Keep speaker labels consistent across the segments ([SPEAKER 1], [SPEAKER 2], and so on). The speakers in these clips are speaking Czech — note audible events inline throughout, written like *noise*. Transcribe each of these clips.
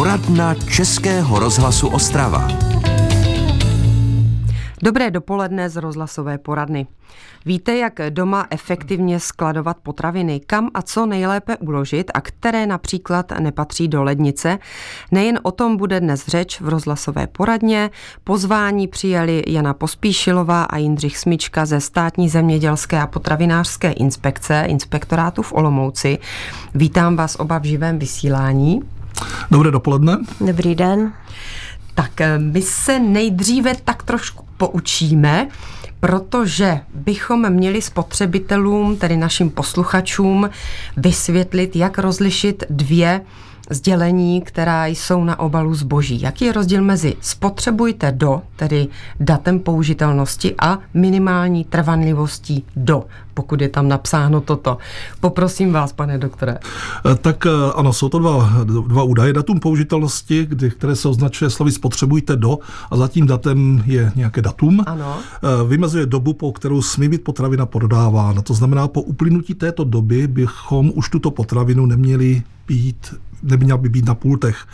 [SPEAKER 1] Poradna Českého rozhlasu Ostrava.
[SPEAKER 2] Dobré dopoledne z rozhlasové poradny. Víte, jak doma efektivně skladovat potraviny, kam a co nejlépe uložit a které například nepatří do lednice? Nejen o tom bude dnes řeč v rozhlasové poradně. Pozvání přijali Jana Pospíšilová a Jindřich Smička ze státní zemědělské a potravinářské inspekce inspektorátu v Olomouci. Vítám vás oba v živém vysílání.
[SPEAKER 3] Dobré dopoledne.
[SPEAKER 4] Dobrý den.
[SPEAKER 2] Tak eh, my se nejdříve tak trošku poučíme, protože bychom měli spotřebitelům, tedy našim posluchačům, vysvětlit, jak rozlišit dvě sdělení, která jsou na obalu zboží. Jaký je rozdíl mezi spotřebujte do, tedy datem použitelnosti a minimální trvanlivostí do, pokud je tam napsáno toto. Poprosím vás, pane doktore.
[SPEAKER 3] Eh, tak eh, ano, jsou to dva, dva údaje. Datum použitelnosti, kdy, které se označuje slovy spotřebujte do a za tím datem je nějaké datum.
[SPEAKER 2] Ano.
[SPEAKER 3] Eh, vymezuje dobu, po kterou smí být potravina prodávána. To znamená, po uplynutí této doby bychom už tuto potravinu neměli být neměla by být na pultech.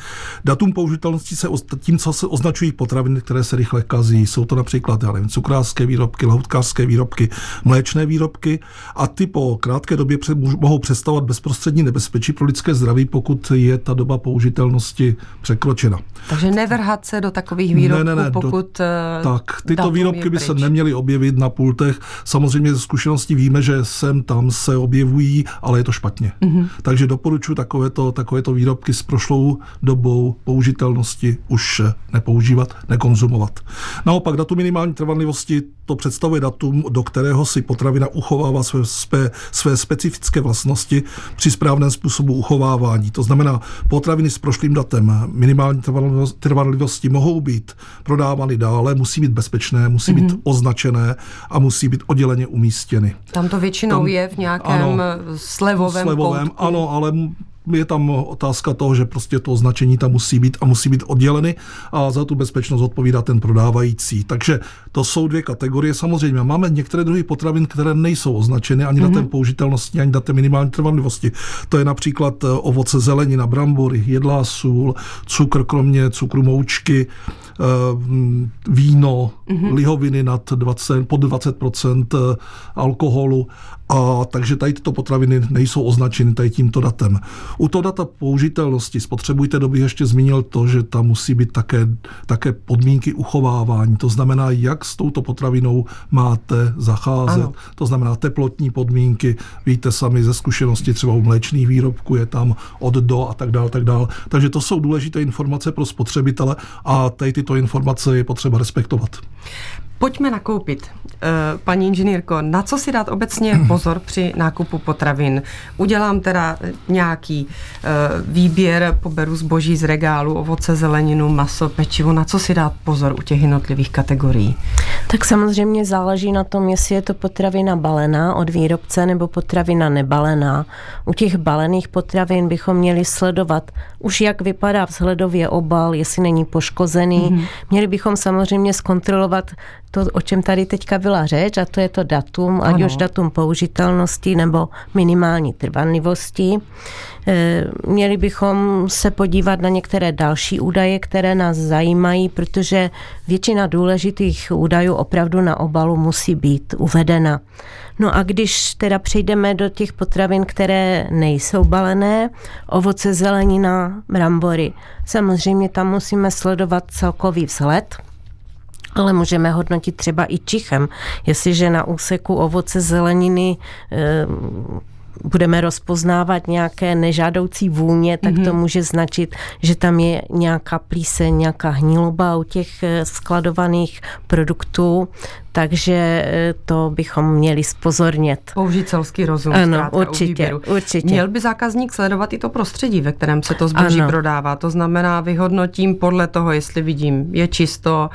[SPEAKER 3] Datum použitelnosti se tím, co se označují potraviny, které se rychle kazí. Jsou to například já nevím, cukrářské výrobky, lahutkářské výrobky, mléčné výrobky a ty po krátké době mohou představovat bezprostřední nebezpečí pro lidské zdraví, pokud je ta doba použitelnosti překročena.
[SPEAKER 2] Takže nevrhat se do takových výrobků,
[SPEAKER 3] ne, ne, ne,
[SPEAKER 2] pokud
[SPEAKER 3] do, eh, Tak, tyto výrobky by se neměly objevit na pultech. Samozřejmě ze zkušenosti víme, že sem tam se objevují, ale je to špatně. Mm-hmm. Takže doporučuji takovéto, takovéto výrobky s prošlou dobou použitelnosti už nepoužívat, nekonzumovat. Naopak datum minimální trvanlivosti to představuje datum, do kterého si potravina uchovává své, své, své specifické vlastnosti při správném způsobu uchovávání. To znamená, potraviny s prošlým datem minimální trvanlivosti mohou být prodávány dále, musí být bezpečné, musí mm-hmm. být mhm. označené a musí být odděleně umístěny.
[SPEAKER 2] Tam to většinou Tam, je v nějakém ano, slevovém, slevovém
[SPEAKER 3] koutku. Ano, ale je tam otázka toho, že prostě to označení tam musí být a musí být odděleny a za tu bezpečnost odpovídá ten prodávající. Takže to jsou dvě kategorie. Samozřejmě máme některé druhy potravin, které nejsou označeny ani mm-hmm. datem použitelnosti, ani datem minimální trvanlivosti. To je například eh, ovoce, zelenina, brambory, jedlá sůl, cukr, kromě cukru moučky, eh, víno, mm-hmm. lihoviny nad 20, pod 20 eh, alkoholu a takže tady tyto potraviny nejsou označeny tady tímto datem. U toho data použitelnosti spotřebujte doby ještě zmínil to, že tam musí být také, také podmínky uchovávání. To znamená, jak s touto potravinou máte zacházet. Ano. To znamená teplotní podmínky. Víte sami ze zkušenosti třeba u mléčných výrobků je tam od do a tak dále, tak dále. Takže to jsou důležité informace pro spotřebitele a tady tyto informace je potřeba respektovat.
[SPEAKER 2] Pojďme nakoupit. Eh, paní inženýrko, na co si dát obecně *clears throat* pozor při nákupu potravin? Udělám teda nějaký eh, výběr, poberu zboží z regálu, ovoce, zeleninu, maso, pečivo. Na co si dát pozor u těch jednotlivých kategorií?
[SPEAKER 4] Tak samozřejmě záleží na tom, jestli je to potravina balená od výrobce nebo potravina nebalená. U těch balených potravin bychom měli sledovat už jak vypadá vzhledově obal, jestli není poškozený. Mm-hmm. Měli bychom samozřejmě zkontrolovat to, o čem tady teďka byla řeč, a to je to datum, ano. ať už datum použitelnosti nebo minimální trvanlivosti. E, měli bychom se podívat na některé další údaje, které nás zajímají, protože většina důležitých údajů opravdu na obalu musí být uvedena. No a když teda přejdeme do těch potravin, které nejsou balené, ovoce, zelenina, brambory, samozřejmě tam musíme sledovat celkový vzhled, ale můžeme hodnotit třeba i čichem. Jestliže na úseku ovoce zeleniny e, budeme rozpoznávat nějaké nežádoucí vůně, tak mm-hmm. to může značit, že tam je nějaká plíseň, nějaká hniloba u těch eh, skladovaných produktů, takže eh, to bychom měli spozornět.
[SPEAKER 2] Použít selský rozum.
[SPEAKER 4] Ano, určitě, určitě.
[SPEAKER 2] Měl by zákazník sledovat i to prostředí, ve kterém se to zboží ano. prodává. To znamená, vyhodnotím podle toho, jestli vidím, je čisto,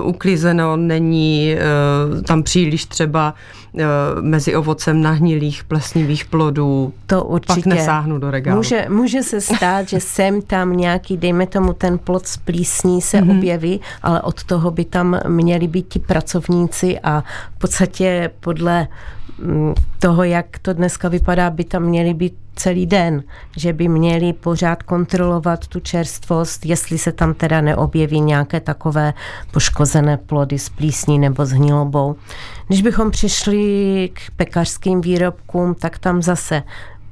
[SPEAKER 2] uh, uklizeno, není uh, tam příliš třeba uh, mezi ovocem nahnilých plesnivých plodů.
[SPEAKER 4] To určitě.
[SPEAKER 2] Pak nesáhnu do regálu.
[SPEAKER 4] Může, může se stát, že sem tam nějaký, dejme tomu ten plod z plísní se mm-hmm. objeví, ale od toho by tam měli být ti pracovníci pracovníci a v podstatě podle mm, toho, jak to dneska vypadá, by tam měly být celý den, že by měli pořád kontrolovat tu čerstvost, jestli se tam teda neobjeví nějaké takové poškozené plody s plísní nebo s hnilobou. Když bychom přišli k pekařským výrobkům, tak tam zase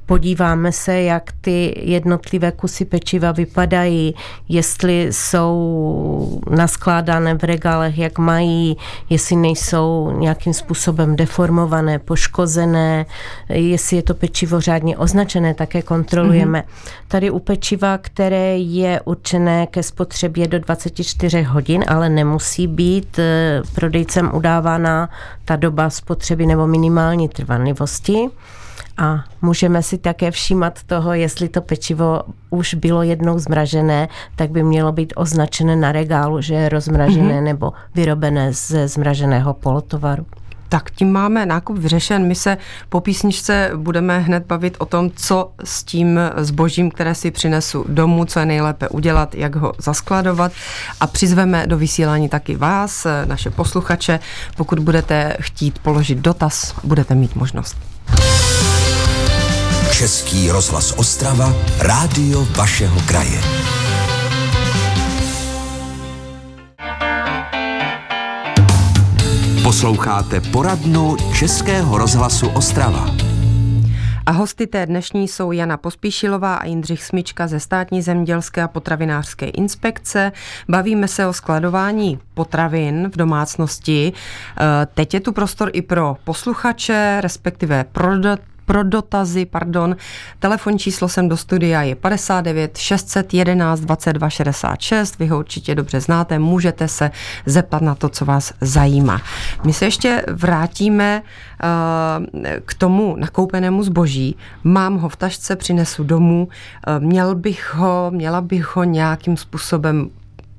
[SPEAKER 4] podíváme se, jak ty jednotlivé kusy pečiva vypadají, jestli jsou naskládané v regálech, jak mají, jestli nejsou nějakým způsobem deformované, poškozené, jestli je to pečivo řádně označené, také kontrolujeme. Mm-hmm. Tady u pečiva, které je určené ke spotřebě do 24 hodin, ale nemusí být eh, prodejcem udávána ta doba spotřeby nebo minimální trvanlivosti. A můžeme si také všímat toho, jestli to pečivo už bylo jednou zmražené, tak by mělo být označené na regálu, že je rozmražené mm-hmm. nebo vyrobené ze zmraženého polotovaru.
[SPEAKER 2] Tak tím máme nákup vyřešen. My se po písničce budeme hned bavit o tom, co s tím zbožím, které si přinesu domů, co je nejlépe udělat, jak ho zaskladovat a přizveme do vysílání taky vás, naše posluchače. Pokud budete chtít položit dotaz, budete mít možnost.
[SPEAKER 1] Český rozhlas Ostrava, rádio vašeho kraje. Posloucháte poradnu Českého rozhlasu Ostrava.
[SPEAKER 2] A hosty té dnešní jsou Jana Pospíšilová a Jindřich Smička ze státní zemědělské a potravinářské inspekce. Bavíme se o skladování potravin v domácnosti. E, teď je tu prostor i pro posluchače, respektive pro pro dotazy, pardon. Telefon číslo sem do studia je 59 611 22 66. Vy ho určitě dobře znáte, můžete se zeptat na to, co vás zajímá. My se ještě vrátíme uh, k tomu nakoupenému zboží. Mám ho v tašce, přinesu domů. Uh, měl bych ho, měla bych ho nějakým způsobem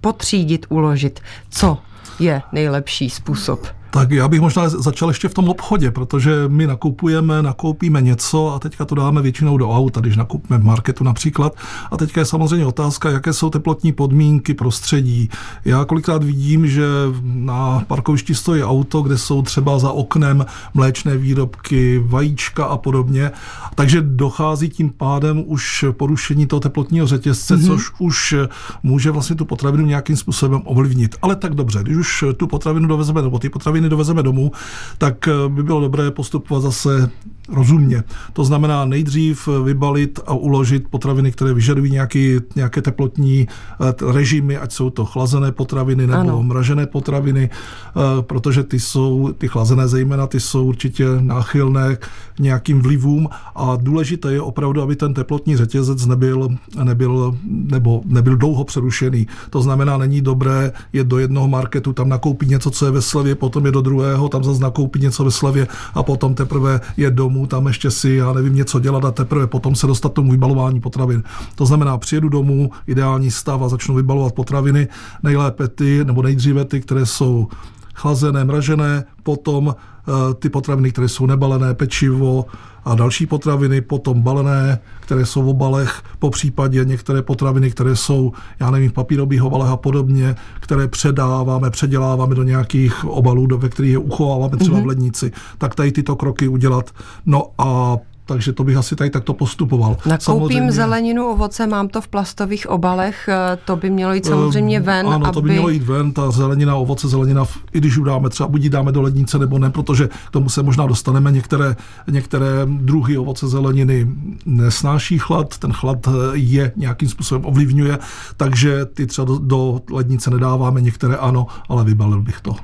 [SPEAKER 2] potřídit, uložit. Co je nejlepší způsob?
[SPEAKER 3] Tak já bych možná začal ještě v tom obchodě, protože my nakupujeme, nakoupíme něco a teďka to dáme většinou do auta, když nakupíme v marketu například. A teďka je samozřejmě otázka, jaké jsou teplotní podmínky, prostředí. Já kolikrát vidím, že na parkovišti stojí auto, kde jsou třeba za oknem mléčné výrobky, vajíčka a podobně. Takže dochází tím pádem už porušení toho teplotního řetězce, mm-hmm. což už může vlastně tu potravinu nějakým způsobem ovlivnit. Ale tak dobře, když už tu potravinu dovezeme, nebo ty potraviny potraviny dovezeme domů, tak eh, by bylo dobré postupovat zase rozumně. To znamená nejdřív vybalit a uložit potraviny, které vyžadují nějaký, nějaké teplotní eh, režimy, ať jsou to chlazené potraviny nebo ano. mražené potraviny, eh, protože ty jsou, ty chlazené zejména, ty jsou určitě náchylné k nějakým vlivům a důležité je opravdu, aby ten teplotní řetězec nebyl, nebyl, nebo nebyl dlouho přerušený. To znamená, není dobré jet do jednoho marketu, tam nakoupit něco, co je ve slevě, potom je do druhého, tam zase nakoupit něco ve slevě a potom teprve je domů domů, tam ještě si, já nevím, něco dělat a teprve potom se dostat tomu vybalování potravin. To znamená, přijedu domů, ideální stav a začnu vybalovat potraviny, nejlépe ty, nebo nejdříve ty, které jsou chlazené, mražené, potom eh, ty potraviny, které jsou nebalené, pečivo a další potraviny, potom balené, které jsou v obalech, po případě některé potraviny, které jsou, já nevím, v papírových obalech a podobně, které předáváme, předěláváme do nějakých obalů, ve kterých je uchováváme třeba mm-hmm. v mhm. lednici, tak tady tyto kroky udělat. No a takže to bych asi tady takto postupoval.
[SPEAKER 2] Nakoupím samozřejmě. zeleninu, ovoce, mám to v plastových obalech, eh, to by mělo jít samozřejmě ehm, ven.
[SPEAKER 3] Ano, aby... to by mělo jít ven, ta zelenina, ovoce, zelenina, i když udáme třeba buď dáme do lednice nebo ne, protože k tomu se možná dostaneme. Některé, některé druhy ovoce, zeleniny nesnáší chlad, ten chlad eh, je nějakým způsobem ovlivňuje, takže ty třeba do, do lednice nedáváme, některé ano, ale vybalil bych to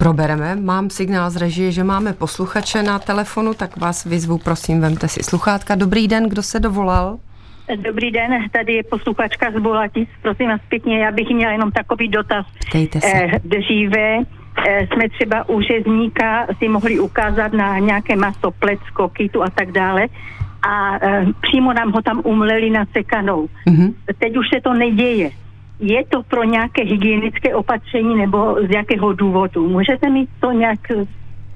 [SPEAKER 2] probereme. Mám signál z režie, že máme posluchače na telefonu, tak vás vyzvu, prosím, vemte si sluchátka. Dobrý den, kdo se dovolal?
[SPEAKER 5] Dobrý den, tady je posluchačka z Bolatic. Prosím vás pěkně, já bych měla jenom takový dotaz.
[SPEAKER 2] Dejte se. Eh,
[SPEAKER 5] dříve eh, jsme třeba u řezníka si mohli ukázat na nějaké maso, plecko, kytu a tak dále a eh, přímo nám ho tam umleli na sekanou. Mm-hmm. Teď už se to neděje je to pro nějaké hygienické opatření nebo z jakého důvodu? Můžete mi to nějak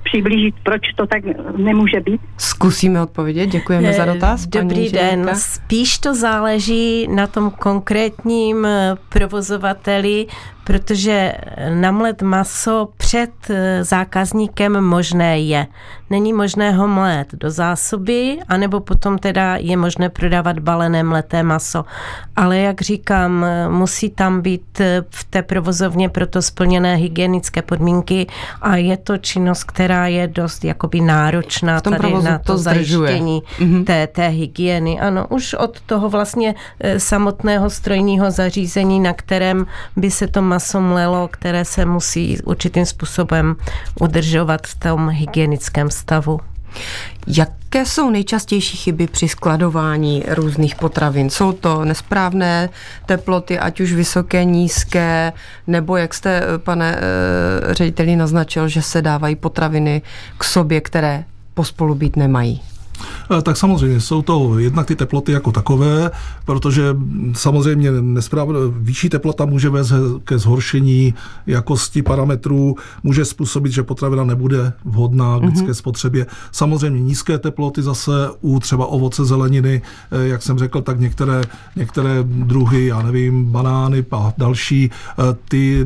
[SPEAKER 5] přiblížit, proč to tak nemůže být?
[SPEAKER 2] Zkusíme odpovědět, děkujeme za dotaz.
[SPEAKER 4] Dobrý den, spíš to záleží na tom konkrétním provozovateli, protože namlet maso před eh, zákazníkem možné je. Není možné ho mlét do zásoby, anebo potom teda je možné prodávat balené mleté maso. Ale jak říkám, musí tam být eh, v té provozovně proto splněné hygienické podmínky a je to činnost, která je dost jakoby náročná tady na to, to zajištění mm-hmm. té, té hygieny. Ano, už od toho vlastně eh, samotného strojního zařízení, na kterém by se to maso mlelo, které se musí určitým způsobem udržovat v tom hygienickém stavu.
[SPEAKER 2] Jaké jsou nejčastější chyby při skladování různých potravin? Jsou to nesprávné teploty, ať už vysoké, nízké, nebo jak jste, pane e, řediteli, naznačil, že se dávají potraviny k sobě, které pospolu být nemají?
[SPEAKER 3] Eh, tak samozřejmě jsou to jednak ty teploty jako takové, protože samozřejmě nesprávně vyšší teplota může vést ke zhoršení jakosti parametrů, může způsobit, že potravina nebude vhodná k lidské mm-hmm. spotřebě. Samozřejmě nízké teploty zase u třeba ovoce, zeleniny, eh, jak jsem řekl, tak některé, některé druhy, já nevím, banány a další, eh, ty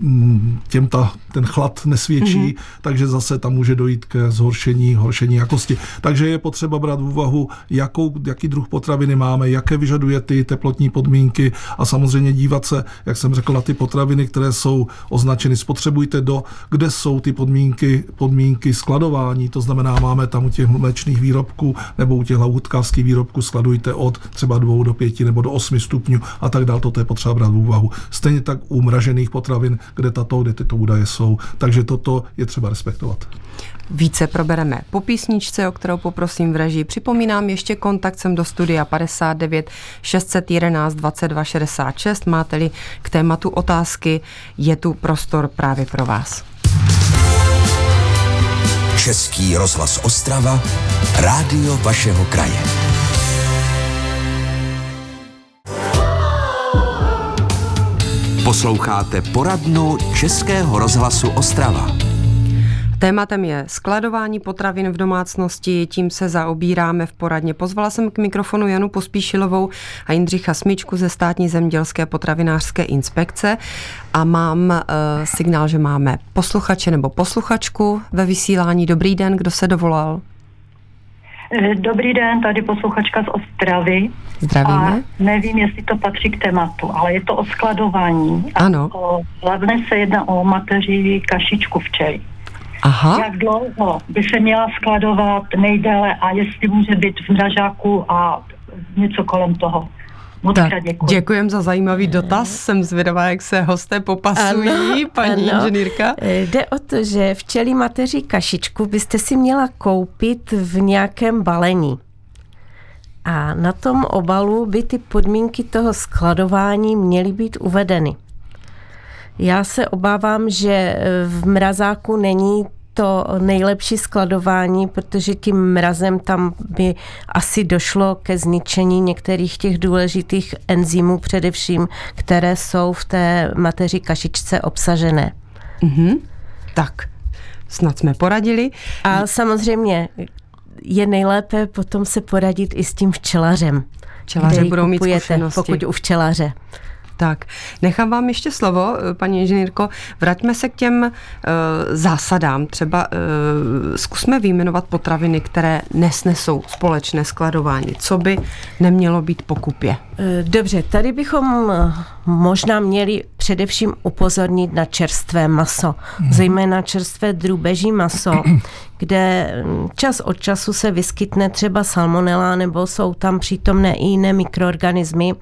[SPEAKER 3] mm, těm ta, ten chlad nesvědčí, mm-hmm. takže zase tam může dojít ke zhoršení, horšení jakosti. Takže je potřeba brát v úvahu, jakou, jaký druh potraviny máme, jaké vyžaduje ty teplotní podmínky a samozřejmě dívat se, jak jsem řekl, na ty potraviny, které jsou označeny spotřebujte do, kde jsou ty podmínky, podmínky skladování, to znamená, máme tam u těch mléčných výrobků nebo u těch lahutkářských výrobků skladujte od třeba 2 do 5 nebo do 8 stupňů a tak dále, toto je potřeba brát v úvahu. Stejně tak u mražených potravin, kde tato, kde tyto údaje jsou. Takže toto je třeba respektovat.
[SPEAKER 2] Více probereme po písničce, o kterou poprosím v režii. Připomínám ještě kontakt sem do studia 59 611 22 66. Máte-li k tématu otázky, je tu prostor právě pro vás.
[SPEAKER 1] Český rozhlas Ostrava, rádio vašeho kraje. Posloucháte poradnu Českého rozhlasu Ostrava.
[SPEAKER 2] Tématem je skladování potravin v domácnosti, tím se zaobíráme v poradně. Pozvala jsem k mikrofonu Janu Pospíšilovou a Jindřicha Smíčku ze státní zemědělské potravinářské inspekce a mám uh, signál, že máme posluchače nebo posluchačku ve vysílání. Dobrý den, kdo se dovolal?
[SPEAKER 5] Eh, dobrý den, tady posluchačka z Ostravy.
[SPEAKER 2] Zdravíme. A
[SPEAKER 5] nevím, jestli to patří k tématu, ale je to o skladování.
[SPEAKER 2] Ano.
[SPEAKER 5] O, hlavně se jedná o mateři kašičku včely.
[SPEAKER 2] Aha.
[SPEAKER 5] jak dlouho by se měla skladovat nejdéle a jestli může být v mražáku a něco kolem toho.
[SPEAKER 2] Moc tak, děkuji. Děkujem za zajímavý dotaz. Jsem zvědavá, jak se hosté popasují, ano, paní ano. inženýrka.
[SPEAKER 4] E, jde o to, že včelí mateří kašičku byste si měla koupit v nějakém balení. A na tom obalu by ty podmínky toho skladování měly být uvedeny. Já se obávám, že v mrazáku není to nejlepší skladování, protože tím mrazem tam by asi došlo ke zničení některých těch důležitých enzymů, především, které jsou v té mateři kašičce obsažené.
[SPEAKER 2] Mm-hmm. Tak, snad jsme poradili.
[SPEAKER 4] A samozřejmě je nejlépe potom se poradit i s tím včelařem.
[SPEAKER 2] Včelaře budou mít zkušenosti.
[SPEAKER 4] pokud u včelaře.
[SPEAKER 2] Tak, nechám vám ještě slovo, eh, paní inženýrko. Vraťme se k těm uh, zásadám. Třeba uh, zkusme vyjmenovat potraviny, které nesnesou společné skladování. Co by nemělo být pokupě?
[SPEAKER 4] Dobře, tady bychom možná měli především upozornit na čerstvé maso, mm. zejména čerstvé drůbeží maso, kde čas od času se vyskytne třeba salmonela nebo jsou tam přítomné i jiné mikroorganismy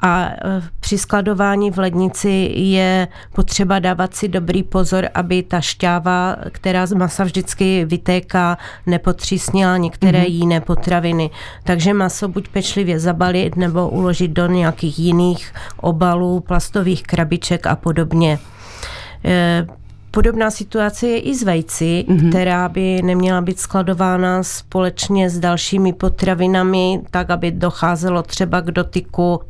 [SPEAKER 4] a e, při skladování v lednici je potřeba dávat si dobrý pozor, aby ta šťáva, která z masa vždycky vytéká, nepotřísnila některé mm-hmm. jiné potraviny. Takže maso buď pečlivě zabalit nebo uložit do nějakých jiných obalů, plastových krabiček a podobně. Podobná situace je i s vejci, mm-hmm. která by neměla být skladována společně s dalšími potravinami, tak aby docházelo třeba k dotyku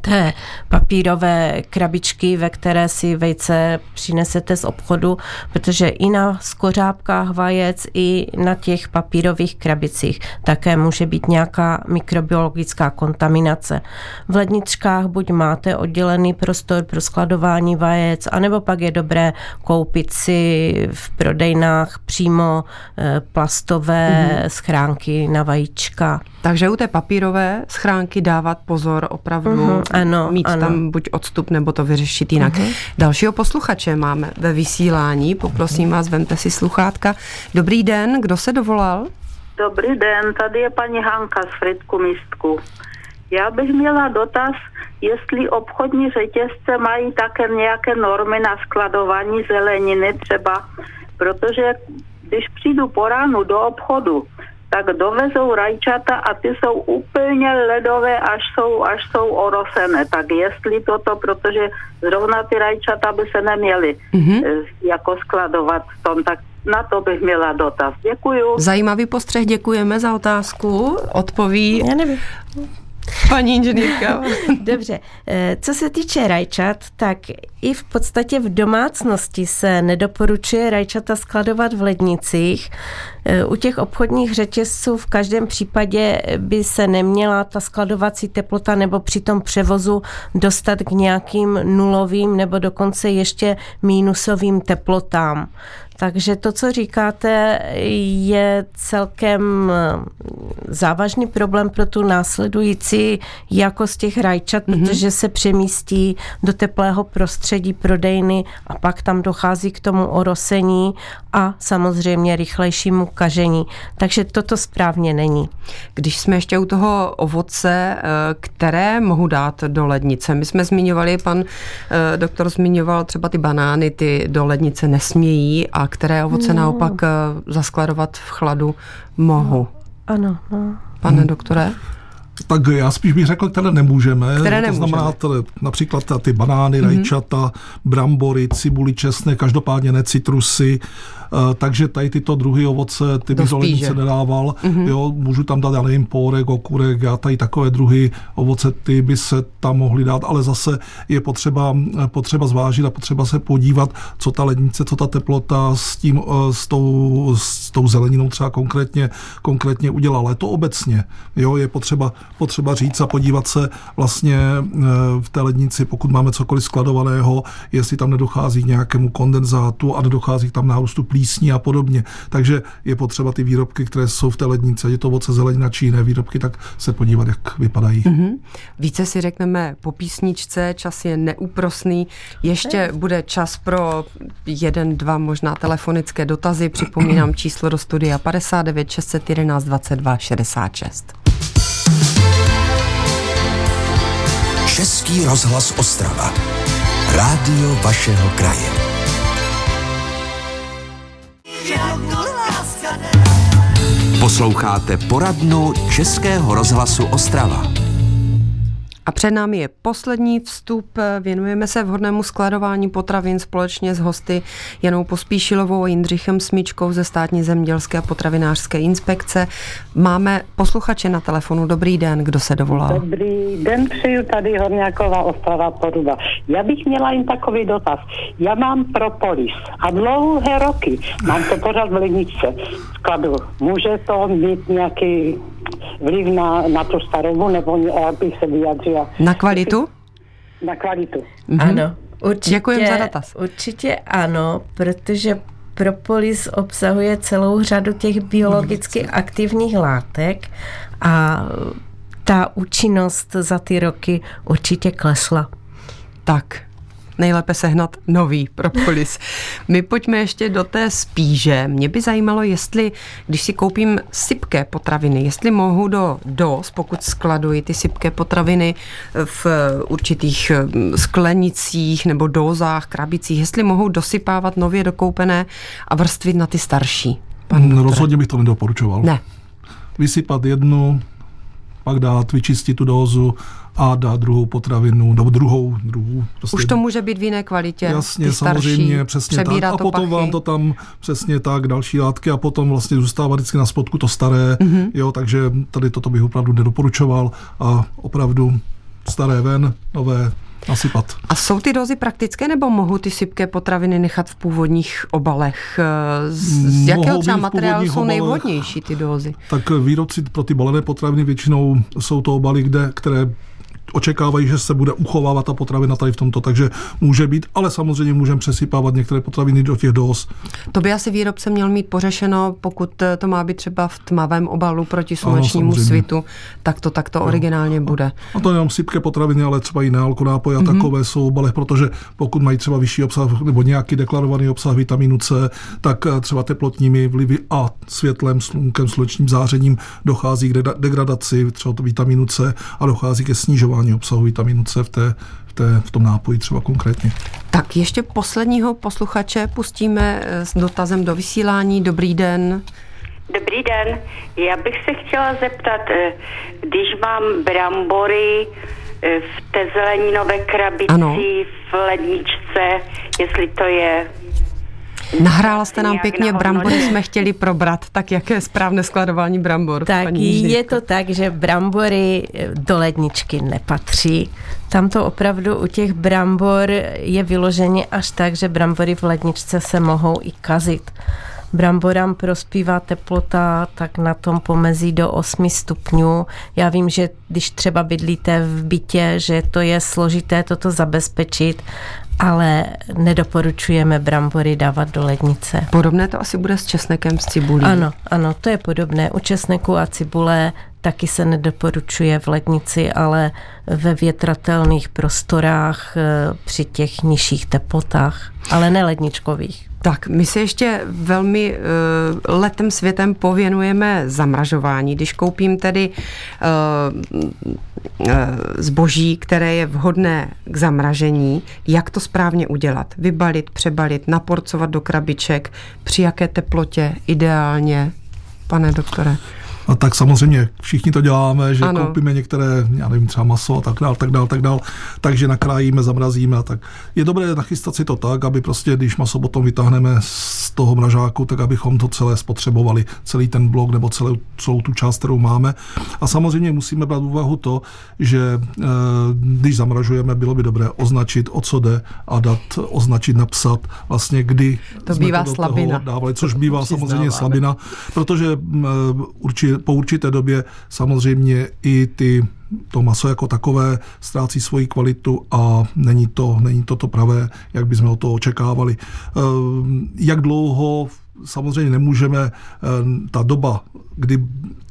[SPEAKER 4] té papírové krabičky, ve které si vejce přinesete z obchodu, protože i na skořápkách vajec, i na těch papírových krabicích také může být nějaká mikrobiologická kontaminace. V ledničkách buď máte oddělený prostor pro skladování vajec, anebo pak je dobré koupit si v prodejnách přímo eh, plastové mm-hmm. schránky na vajíčka.
[SPEAKER 2] Takže u té papírové schránky dávat pozor opravdu, uh-huh, ano, mít ano. tam buď odstup, nebo to vyřešit jinak. Uh-huh. Dalšího posluchače máme ve vysílání, poprosím uh-huh. vás, vemte si sluchátka. Dobrý den, kdo se dovolal?
[SPEAKER 6] Dobrý den, tady je paní Hanka z Fritku Mistku. Já bych měla dotaz, jestli obchodní řetězce mají také nějaké normy na skladování zeleniny třeba, protože když přijdu po ránu do obchodu, tak dovezou rajčata a ty jsou úplně ledové, až jsou, až jsou orosené. Tak jestli toto, protože zrovna ty rajčata by se neměly mm-hmm. jako skladovat v tom, tak na to bych měla dotaz. Děkuju.
[SPEAKER 2] Zajímavý postřeh, děkujeme za otázku. Odpoví.
[SPEAKER 4] Já nevím.
[SPEAKER 2] Paní inženýrka. *laughs*
[SPEAKER 4] Dobře, eh, co se týče rajčat, tak i v podstatě v domácnosti se nedoporučuje rajčata skladovat v lednicích. Eh, u těch obchodních řetězců v každém případě by se neměla ta skladovací teplota nebo při tom převozu dostat k nějakým nulovým nebo dokonce ještě mínusovým teplotám. Takže to, co říkáte, je celkem eh, závažný problém pro tu následující jakost těch rajčat, mm-hmm. protože se přemístí do teplého prostředí prodejny a pak tam dochází k tomu orosení a samozřejmě rychlejšímu kažení. Takže toto správně není.
[SPEAKER 2] Když jsme ještě u toho ovoce, eh, které mohu dát do lednice? My jsme zmiňovali, pan eh, doktor zmiňoval třeba ty banány, ty do lednice nesmějí a které ovoce no. naopak eh, zaskladovat v chladu mohu.
[SPEAKER 4] Ano. No.
[SPEAKER 2] Pane hmm. doktore?
[SPEAKER 3] Tak já spíš bych řekl, které nemůžeme.
[SPEAKER 2] Které
[SPEAKER 3] nemůžeme. To znamená tady, například ty banány, mm-hmm. rajčata, brambory, cibuli, česne, každopádně ne citrusy, takže tady tyto druhy ovoce, ty bych do lednice nedával. Mm-hmm. Jo, můžu tam dát, já nevím, pórek, okurek, já tady takové druhy ovoce, ty by se tam mohly dát, ale zase je potřeba, eh, potřeba zvážit a potřeba se podívat, co ta lednice, co ta teplota s tím, eh, s tou, s tou zeleninou třeba konkrétně, konkrétně udělala. To obecně, jo, je potřeba, potřeba říct a podívat se vlastně v té lednici, pokud máme cokoliv skladovaného, jestli tam nedochází k nějakému kondenzátu a nedochází tam nárůstu plí plísní a podobně. Takže je potřeba ty výrobky, které jsou v té lednici, je to ovoce, zelenina či jiné výrobky, tak se podívat, jak vypadají. Mm-hmm.
[SPEAKER 2] Více si řekneme po písničce, čas je neúprosný. Ještě bude čas pro jeden, dva možná telefonické dotazy. Připomínám číslo do studia 59 611 22 66.
[SPEAKER 1] Český rozhlas Ostrava. Rádio vašeho kraje. Posloucháte poradnu Českého rozhlasu Ostrava.
[SPEAKER 2] A před námi je poslední vstup. Věnujeme se vhodnému skladování potravin společně s hosty Janou Pospíšilovou a Jindřichem Smíčkou ze státní zemědělské a potravinářské inspekce. Máme posluchače na telefonu. Dobrý den, kdo se dovolal?
[SPEAKER 7] Dobrý den, přeju tady Horňáková Ostrava Poruba. Já bych měla jen takový dotaz. Já mám propolis a dlouhé roky mám to pořád v ledničce skladu. Může to mít nějaký vliv na, na tu starobu, nebo jak bych se vyjadřila.
[SPEAKER 2] Na kvalitu?
[SPEAKER 7] Na kvalitu.
[SPEAKER 4] Mm-hmm. Ano, určitě.
[SPEAKER 2] Děkujem za dotaz.
[SPEAKER 4] Určitě ano, protože propolis obsahuje celou řadu těch biologicky aktivních látek a ta účinnost za ty roky určitě klesla.
[SPEAKER 2] Tak, nejlépe sehnat nový propolis. My pojďme ještě do té spíže. Mě by zajímalo, jestli, když si koupím sypké potraviny, jestli mohu do dos, pokud skladuji ty sypké potraviny v určitých hm, sklenicích nebo dozách, krabicích, jestli mohu dosypávat nově dokoupené a vrstvit na ty starší.
[SPEAKER 3] Pan Rozhodně bych to nedoporučoval.
[SPEAKER 2] Ne.
[SPEAKER 3] Vysypat jednu, pak dát, vyčistit tu dózu a dát druhou potravinu, nebo druhou, druhou.
[SPEAKER 2] Prostě Už to může být v jiné kvalitě.
[SPEAKER 3] Jasně, starší, samozřejmě, přesně tak. A potom pachy. vám to tam přesně tak, další látky a potom vlastně zůstává vždycky na spodku to staré, mm-hmm. jo, takže tady toto bych opravdu nedoporučoval a opravdu staré ven, nové nasypat.
[SPEAKER 2] A jsou ty dozy praktické, nebo mohou ty sypké potraviny nechat v původních obalech? Z, z jakého třeba materiálu jsou obalech, nejvhodnější ty dozy?
[SPEAKER 3] Tak výrobci pro ty balené potraviny většinou jsou to obaly, kde, které očekávají, že se bude uchovávat ta potravina tady v tomto, takže může být, ale samozřejmě můžeme přesypávat některé potraviny do těch dos.
[SPEAKER 2] To by asi výrobce měl mít pořešeno, pokud to má být třeba v tmavém obalu proti slunečnímu ano, svitu, tak to takto originálně bude.
[SPEAKER 3] A to nejenom sypké potraviny, ale třeba i nealkonápoje a mm-hmm. takové jsou obaly, protože pokud mají třeba vyšší obsah nebo nějaký deklarovaný obsah vitamínu C, tak eh, třeba teplotními vlivy a světlem, slunkem, slunečním zářením dochází k degradaci třeba vitamínu C a dochází ke snižování snižování obsahu vitaminu C v, té, v, té, v tom nápoji třeba konkrétně.
[SPEAKER 2] Tak ještě posledního posluchače pustíme eh, s dotazem do vysílání. Dobrý den.
[SPEAKER 8] Dobrý den. Já bych se chtěla zeptat, eh, když mám brambory eh, v té zeleninové krabici ano. v ledničce, jestli to je
[SPEAKER 2] Nahrála jste nám pěkně, brambory jsme chtěli probrat, tak jaké je správné skladování brambor?
[SPEAKER 4] Tak je to tak, že brambory do ledničky nepatří. Tam to opravdu u těch brambor je vyloženě až tak, že brambory v ledničce se mohou i kazit. Bramborám prospívá teplota tak na tom pomezí do 8 stupňů. Já vím, že když třeba bydlíte v bytě, že to je složité toto zabezpečit, ale nedoporučujeme brambory dávat do lednice.
[SPEAKER 2] Podobné to asi bude s česnekem, s cibulí.
[SPEAKER 4] Ano, ano, to je podobné. U česneku a cibule taky se nedoporučuje v lednici, ale ve větratelných prostorách eh, při těch nižších teplotách, ale ne ledničkových.
[SPEAKER 2] Tak, my se ještě velmi uh, letem světem pověnujeme zamražování. Když koupím tedy uh, uh, zboží, které je vhodné k zamražení, jak to správně udělat? Vybalit, přebalit, naporcovat do krabiček, při jaké teplotě ideálně, pane doktore?
[SPEAKER 3] A tak samozřejmě všichni to děláme, že ano. koupíme některé, já nevím, třeba maso a tak dál, tak dál, tak dál, takže nakrájíme, zamrazíme a tak. Je dobré nachystat si to tak, aby prostě, když maso potom vytáhneme z toho mražáku, tak abychom to celé spotřebovali, celý ten blok nebo celou, celou tu část, kterou máme. A samozřejmě musíme brát úvahu to, že eh, když zamražujeme, bylo by dobré označit, o co jde a dát, označit, napsat vlastně, kdy
[SPEAKER 2] to bývá to slabina.
[SPEAKER 3] dávali, což bývá samozřejmě slabina, protože eh, určitě po určité době samozřejmě i ty to maso jako takové ztrácí svoji kvalitu a není to, není to to pravé, jak bychom o to očekávali. Eh, jak dlouho samozřejmě nemůžeme, eh, ta doba, kdy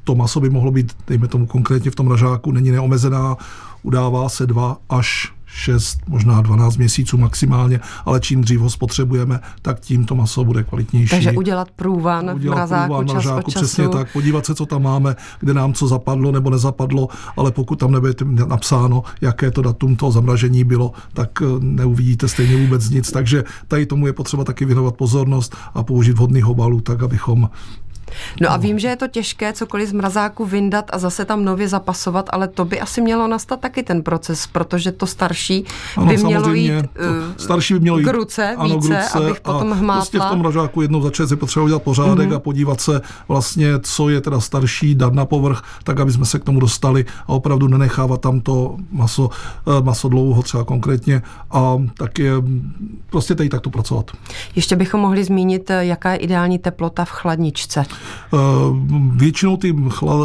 [SPEAKER 3] to maso by mohlo být, dejme tomu konkrétně v tom ražáku, není neomezená, udává se dva až 6, možná 12 měsíců maximálně, ale čím dřív ho spotřebujeme, tak tím to maso bude kvalitnější.
[SPEAKER 2] Takže udělat průvan udělat v mrazáku, průvan, čas mrazáku,
[SPEAKER 3] času. Přesně tak, podívat se, co tam máme, kde nám co zapadlo nebo nezapadlo, ale pokud tam nebude napsáno, jaké to datum toho zamražení bylo, tak eh, neuvidíte stejně vůbec nic. Takže tady tomu je potřeba taky věnovat pozornost a použít vhodných obalů, tak abychom
[SPEAKER 2] No a vím, že je to těžké cokoliv z mrazáku vyndat a zase tam nově zapasovat, ale to by asi mělo nastat taky ten proces, protože to starší ano, by mělo jít, uh,
[SPEAKER 3] starší by mělo jít
[SPEAKER 2] k ruce ano, více, k ruce abych potom hmátla.
[SPEAKER 3] Prostě v tom mrazáku jednou za čas je potřeba udělat pořádek mm-hmm. a podívat se vlastně, co je teda starší, dát na povrch, tak aby jsme se k tomu dostali a opravdu nenechávat tam to maso, eh, maso dlouho třeba konkrétně a tak je prostě tady takto pracovat.
[SPEAKER 2] Ještě bychom mohli zmínit, eh, jaká je ideální teplota v chladničce.
[SPEAKER 3] Eh, většinou ty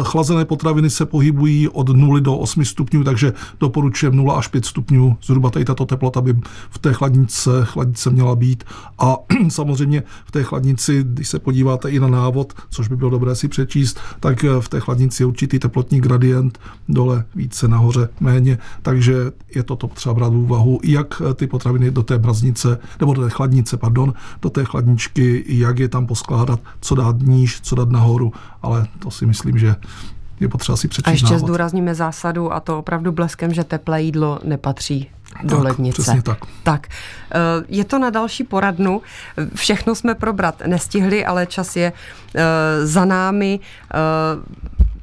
[SPEAKER 3] chlazené potraviny se pohybují od 0 do 8 stupňů, takže doporučujeme 0 až 5 stupňů. Zhruba tady tato teplota by v té chladnice, chladnice měla být. A *clears throat* samozřejmě v té chladnici, když se podíváte i na návod, což by bylo dobré si přečíst, tak eh, v té chladnici je určitý teplotní gradient, dole více, nahoře méně, takže je toto potřeba brát v úvahu, jak eh, ty potraviny do té braznice, nebo do té chladnice, pardon, do té chladničky, jak je tam poskládat, co dát níž, co dát nahoru, ale to si myslím, že je potřeba si přečíst
[SPEAKER 2] A ještě zdůrazníme zásadu a to opravdu bleskem, že teplé jídlo nepatří do tak, lednice.
[SPEAKER 3] Přesně tak.
[SPEAKER 2] tak. Eh, je to na další poradnu. Všechno jsme probrat nestihli, ale čas je eh, za námi.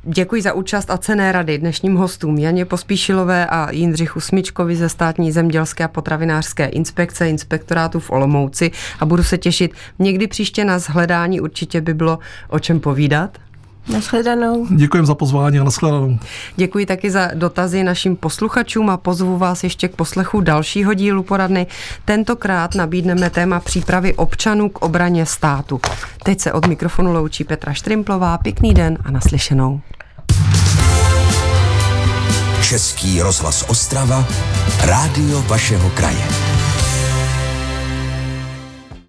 [SPEAKER 2] Děkuji za účast a cené rady dnešním hostům Janě Pospíšilové a Jindřichu Smyčkovi ze státní zemědělské a potravinářské inspekce inspektorátu v Olomouci a budu se těšit někdy příště na zhledání, určitě by bylo o čem povídat.
[SPEAKER 4] Nashledanou.
[SPEAKER 3] Děkujem za pozvání a nashledanou.
[SPEAKER 2] Děkuji taky za dotazy našim posluchačům a pozvu vás ještě k poslechu dalšího dílu poradny. Tentokrát nabídneme téma přípravy občanů k obraně státu. Teď se od mikrofonu loučí Petra Štrimplová. Pěkný den a naslyšenou.
[SPEAKER 1] Český rozhlas Ostrava, rádio vašeho kraje.